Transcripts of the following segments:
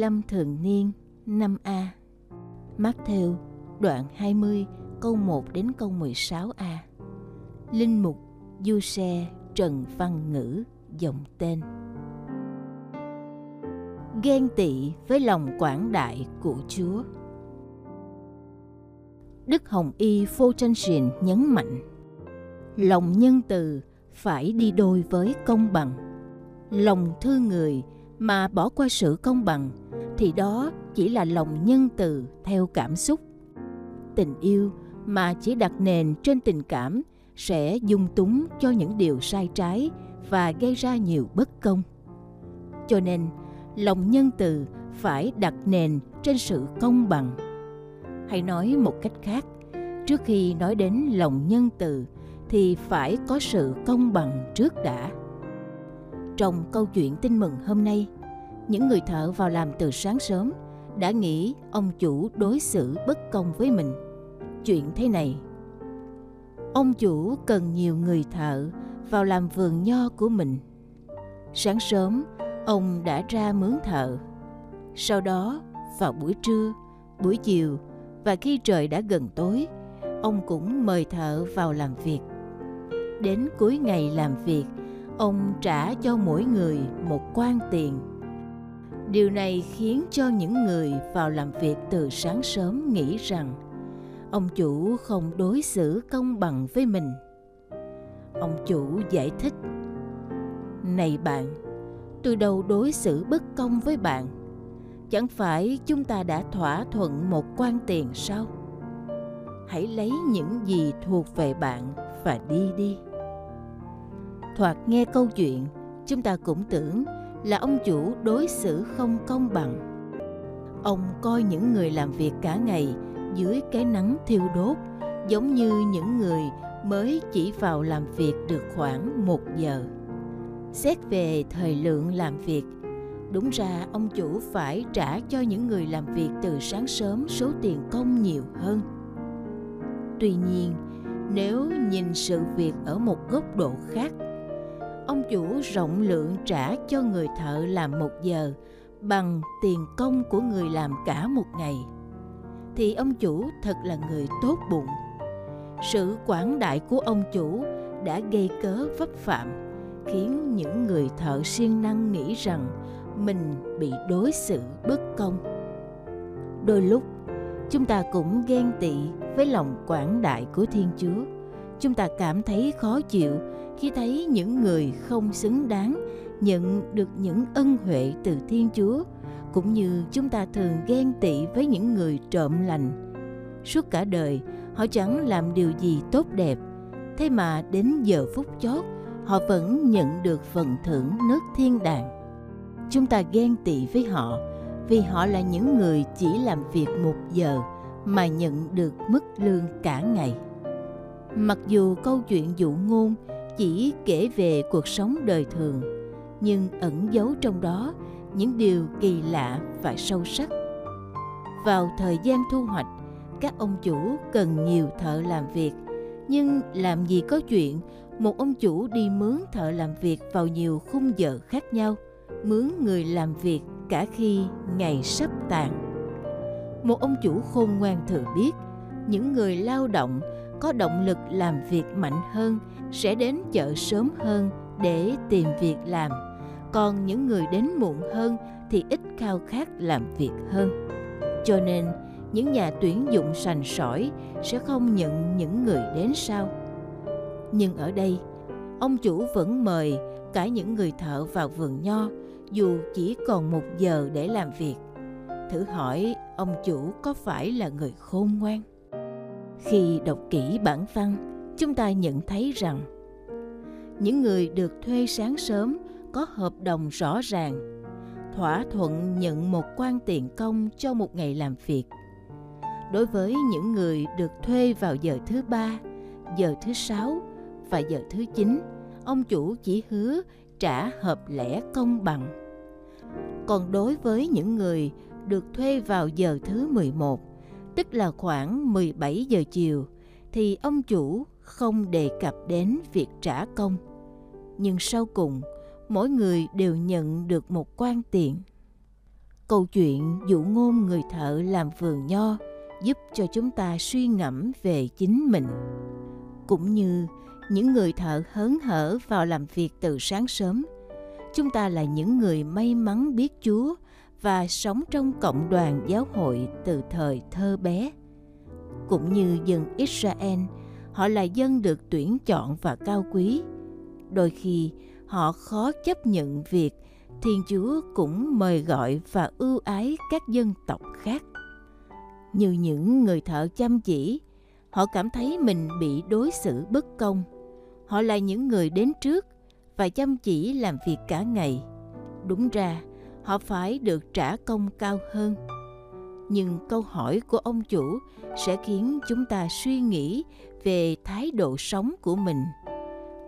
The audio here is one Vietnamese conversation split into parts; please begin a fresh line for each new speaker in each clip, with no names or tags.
Lâm thường niên 5A Matthew đoạn 20 câu 1 đến câu 16A Linh mục, Du Xe, Trần Văn Ngữ, dòng tên. Ghen tị với lòng quảng đại của Chúa. Đức Hồng Y Phô Tranh Sìn nhấn mạnh, Lòng nhân từ phải đi đôi với công bằng. Lòng thương người mà bỏ qua sự công bằng thì đó chỉ là lòng nhân từ theo cảm xúc. Tình yêu mà chỉ đặt nền trên tình cảm sẽ dung túng cho những điều sai trái và gây ra nhiều bất công. Cho nên lòng nhân từ phải đặt nền trên sự công bằng. Hay nói một cách khác trước khi nói đến lòng nhân từ thì phải có sự công bằng trước đã. Trong câu chuyện tin mừng hôm nay, những người thợ vào làm từ sáng sớm đã nghĩ ông chủ đối xử bất công với mình. Chuyện thế này, ông chủ cần nhiều người thợ vào làm vườn nho của mình. Sáng sớm, ông đã ra mướn thợ. Sau đó, vào buổi trưa, buổi chiều và khi trời đã gần tối, ông cũng mời thợ vào làm việc. Đến cuối ngày làm việc, ông trả cho mỗi người một quan tiền điều này khiến cho những người vào làm việc từ sáng sớm nghĩ rằng ông chủ không đối xử công bằng với mình. Ông chủ giải thích, này bạn, tôi đâu đối xử bất công với bạn. Chẳng phải chúng ta đã thỏa thuận một quan tiền sao? Hãy lấy những gì thuộc về bạn và đi đi. Thoạt nghe câu chuyện, chúng ta cũng tưởng là ông chủ đối xử không công bằng. Ông coi những người làm việc cả ngày dưới cái nắng thiêu đốt, giống như những người mới chỉ vào làm việc được khoảng một giờ. Xét về thời lượng làm việc, đúng ra ông chủ phải trả cho những người làm việc từ sáng sớm số tiền công nhiều hơn. Tuy nhiên, nếu nhìn sự việc ở một góc độ khác ông chủ rộng lượng trả cho người thợ làm một giờ bằng tiền công của người làm cả một ngày. Thì ông chủ thật là người tốt bụng. Sự quảng đại của ông chủ đã gây cớ vấp phạm, khiến những người thợ siêng năng nghĩ rằng mình bị đối xử bất công. Đôi lúc, chúng ta cũng ghen tị với lòng quảng đại của thiên chúa. Chúng ta cảm thấy khó chịu khi thấy những người không xứng đáng nhận được những ân huệ từ Thiên Chúa, cũng như chúng ta thường ghen tị với những người trộm lành. Suốt cả đời, họ chẳng làm điều gì tốt đẹp, thế mà đến giờ phút chót, họ vẫn nhận được phần thưởng nước thiên đàng. Chúng ta ghen tị với họ vì họ là những người chỉ làm việc một giờ mà nhận được mức lương cả ngày. Mặc dù câu chuyện dụ ngôn chỉ kể về cuộc sống đời thường, nhưng ẩn giấu trong đó những điều kỳ lạ và sâu sắc. Vào thời gian thu hoạch, các ông chủ cần nhiều thợ làm việc, nhưng làm gì có chuyện, một ông chủ đi mướn thợ làm việc vào nhiều khung giờ khác nhau, mướn người làm việc cả khi ngày sắp tàn. Một ông chủ khôn ngoan thừa biết, những người lao động có động lực làm việc mạnh hơn, sẽ đến chợ sớm hơn để tìm việc làm. Còn những người đến muộn hơn thì ít khao khát làm việc hơn. Cho nên, những nhà tuyển dụng sành sỏi sẽ không nhận những người đến sau. Nhưng ở đây, ông chủ vẫn mời cả những người thợ vào vườn nho, dù chỉ còn một giờ để làm việc. Thử hỏi ông chủ có phải là người khôn ngoan? Khi đọc kỹ bản văn chúng ta nhận thấy rằng những người được thuê sáng sớm có hợp đồng rõ ràng thỏa thuận nhận một quan tiền công cho một ngày làm việc. Đối với những người được thuê vào giờ thứ ba giờ thứ sáu và giờ thứ chín ông chủ chỉ hứa trả hợp lẽ công bằng. Còn đối với những người được thuê vào giờ thứ 11, tức là khoảng 17 giờ chiều, thì ông chủ không đề cập đến việc trả công. Nhưng sau cùng, mỗi người đều nhận được một quan tiền. Câu chuyện dụ ngôn người thợ làm vườn nho giúp cho chúng ta suy ngẫm về chính mình. Cũng như những người thợ hớn hở vào làm việc từ sáng sớm, chúng ta là những người may mắn biết Chúa và sống trong cộng đoàn giáo hội từ thời thơ bé. Cũng như dân Israel, họ là dân được tuyển chọn và cao quý. Đôi khi họ khó chấp nhận việc Thiên Chúa cũng mời gọi và ưu ái các dân tộc khác. Như những người thợ chăm chỉ, họ cảm thấy mình bị đối xử bất công. Họ là những người đến trước và chăm chỉ làm việc cả ngày. Đúng ra, họ phải được trả công cao hơn. Nhưng câu hỏi của ông chủ sẽ khiến chúng ta suy nghĩ về thái độ sống của mình.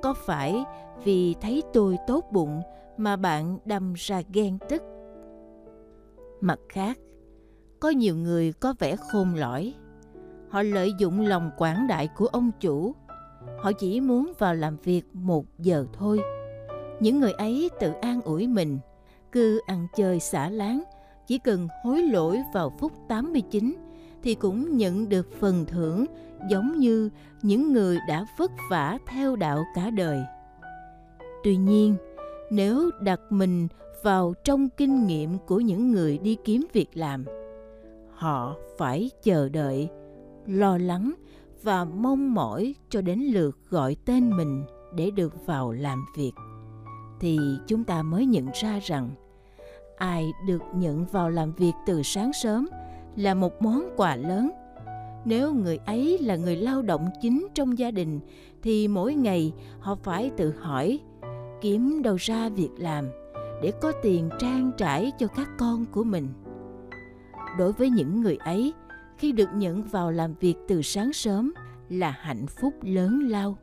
Có phải vì thấy tôi tốt bụng mà bạn đâm ra ghen tức? Mặt khác, có nhiều người có vẻ khôn lõi họ lợi dụng lòng quảng đại của ông chủ. Họ chỉ muốn vào làm việc một giờ thôi. Những người ấy tự an ủi mình cứ ăn chơi xả láng, chỉ cần hối lỗi vào phút 89 thì cũng nhận được phần thưởng giống như những người đã vất vả theo đạo cả đời. Tuy nhiên, nếu đặt mình vào trong kinh nghiệm của những người đi kiếm việc làm, họ phải chờ đợi, lo lắng và mong mỏi cho đến lượt gọi tên mình để được vào làm việc thì chúng ta mới nhận ra rằng ai được nhận vào làm việc từ sáng sớm là một món quà lớn. Nếu người ấy là người lao động chính trong gia đình, thì mỗi ngày họ phải tự hỏi, kiếm đâu ra việc làm để có tiền trang trải cho các con của mình? Đối với những người ấy, khi được nhận vào làm việc từ sáng sớm là hạnh phúc lớn lao.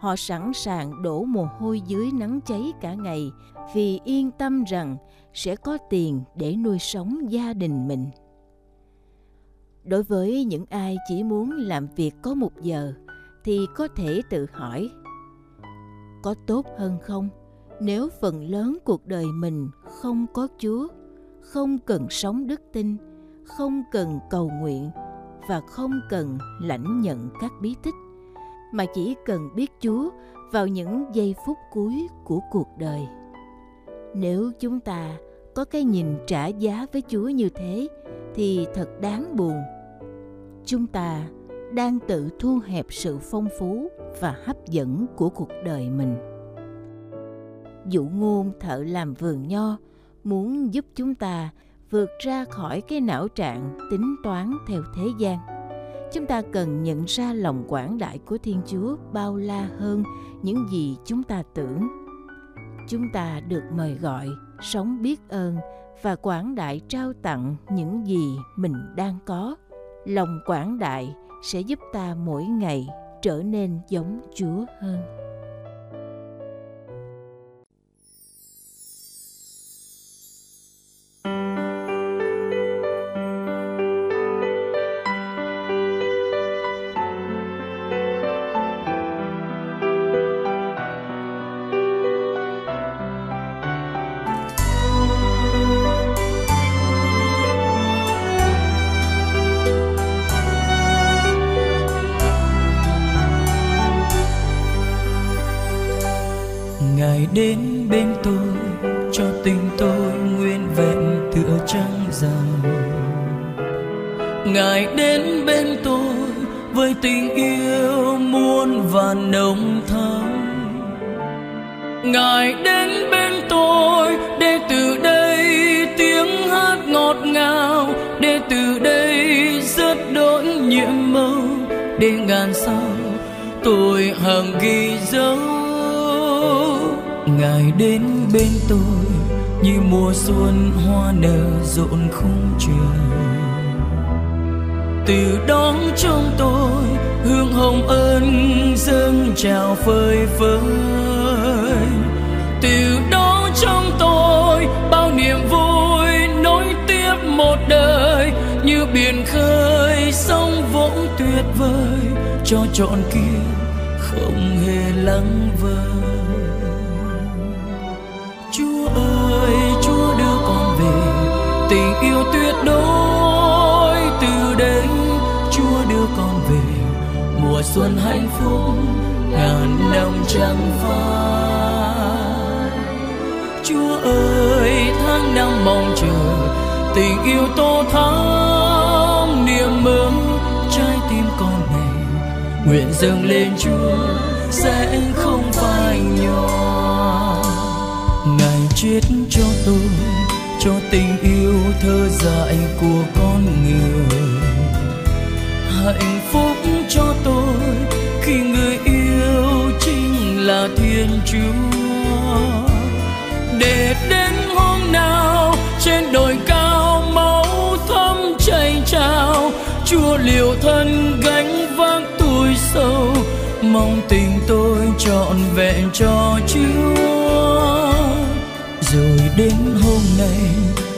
Họ sẵn sàng đổ mồ hôi dưới nắng cháy cả ngày vì yên tâm rằng sẽ có tiền để nuôi sống gia đình mình. Đối với những ai chỉ muốn làm việc có một giờ, thì có thể tự hỏi, có tốt hơn không? Nếu phần lớn cuộc đời mình không có chúa, không cần sống đức tin, không cần cầu nguyện và không cần lãnh nhận các bí tích, mà chỉ cần biết chúa vào những giây phút cuối của cuộc đời. Nếu chúng ta có cái nhìn trả giá với Chúa như thế thì thật đáng buồn. Chúng ta đang tự thu hẹp sự phong phú và hấp dẫn của cuộc đời mình. Dụ ngôn thợ làm vườn nho muốn giúp chúng ta vượt ra khỏi cái não trạng tính toán theo thế gian. Chúng ta cần nhận ra lòng quảng đại của Thiên Chúa bao la hơn những gì chúng ta tưởng. Chúng ta được mời gọi, sống biết ơn và quảng đại trao tặng những gì mình đang có. Lòng quảng đại sẽ giúp ta mỗi ngày trở nên giống chúa hơn.
rằng ngài đến bên tôi với tình yêu muôn và nồng thắm. Ngài đến bên tôi để từ đây tiếng hát ngọt ngào, để từ đây rất đỗi nhiệm màu, để ngàn sao tôi hằng ghi dấu. Ngài đến bên tôi như mùa xuân hoa nở rộn khung trời. Từ đó trong tôi, hương hồng ân dâng trào phơi phới. Từ đó trong tôi, bao niềm vui nối tiếp một đời. Như biển khơi sông vỗ tuyệt vời, cho trọn kia không hề lắng vơi. Yêu tuyệt đối. Từ đây chúa đưa con về mùa xuân hạnh phúc, ngàn năm trăng phai. Chúa ơi, tháng năm mong chờ, tình yêu tô thắm, niềm mơ trái tim con này nguyện dâng lên chúa sẽ không phai nhòa. ngài chết cho tôi cho tình yêu thơ dại của con người. Hạnh phúc cho tôi khi người yêu chính là thiên chúa. Để đến hôm nào trên đồi cao máu thấm chảy trào, chúa liều thân gánh vác tuổi sâu. Mong tình tôi trọn vẹn cho chúa rồi đến hôm nay,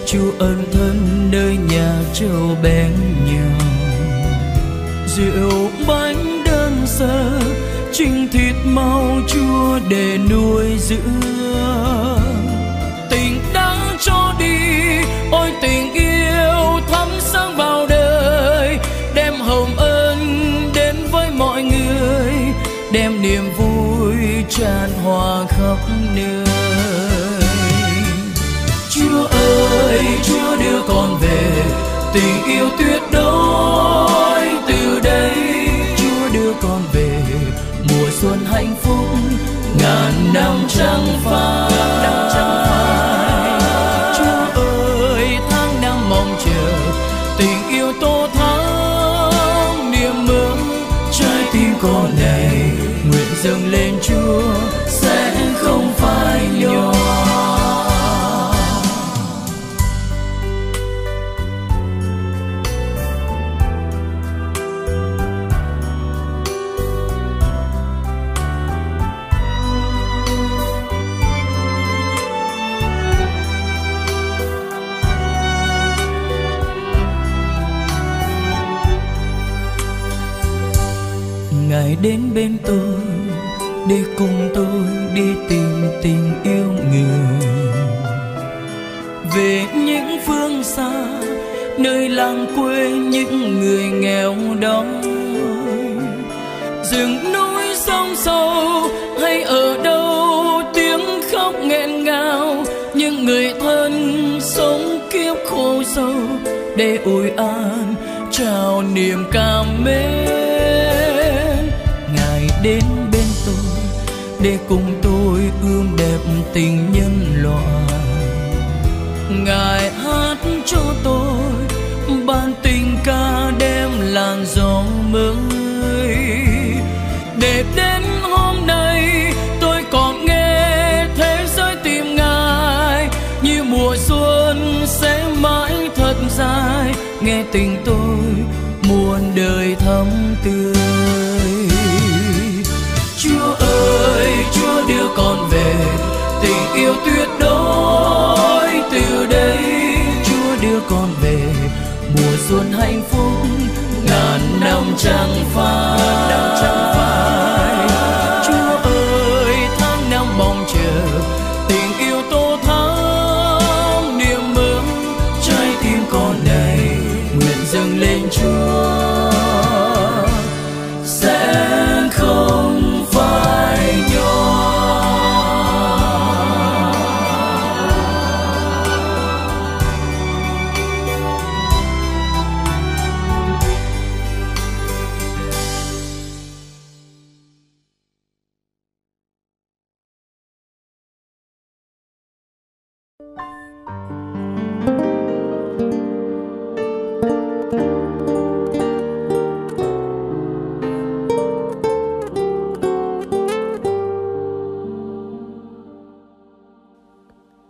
chúa ân thân nơi nhà châu bén nhau rượu bánh đơn sơ, trinh thịt mau chua để nuôi dưỡng tình đã cho đi, ôi tình yêu thắm sáng vào đời. Đem hồng ân đến với mọi người, đem niềm vui tràn hòa khắp nơi. Đây chúa đưa con về, tình yêu tuyệt đối từ đây. Chúa đưa con về, mùa xuân hạnh phúc, ngàn năm trăng phai. Đến bên tôi, đi cùng tôi, đi tìm tình yêu người. Về những phương xa, nơi làng quê những người nghèo đói. Rừng núi sông sâu hay ở đâu, tiếng khóc nghẹn ngào. Những người thân sống kiếp khổ sâu để ủi an, trao niềm cảm mến đến bên tôi để cùng tôi ươm đẹp tình nhân loại. Ngài hát cho tôi ban tình ca đem làn gió mới. Để đến hôm nay tôi còn nghe thế giới tìm ngài, như mùa xuân sẽ mãi thật dài. Nghe tình tôi muôn đời thắm tươi. Chẳng phai.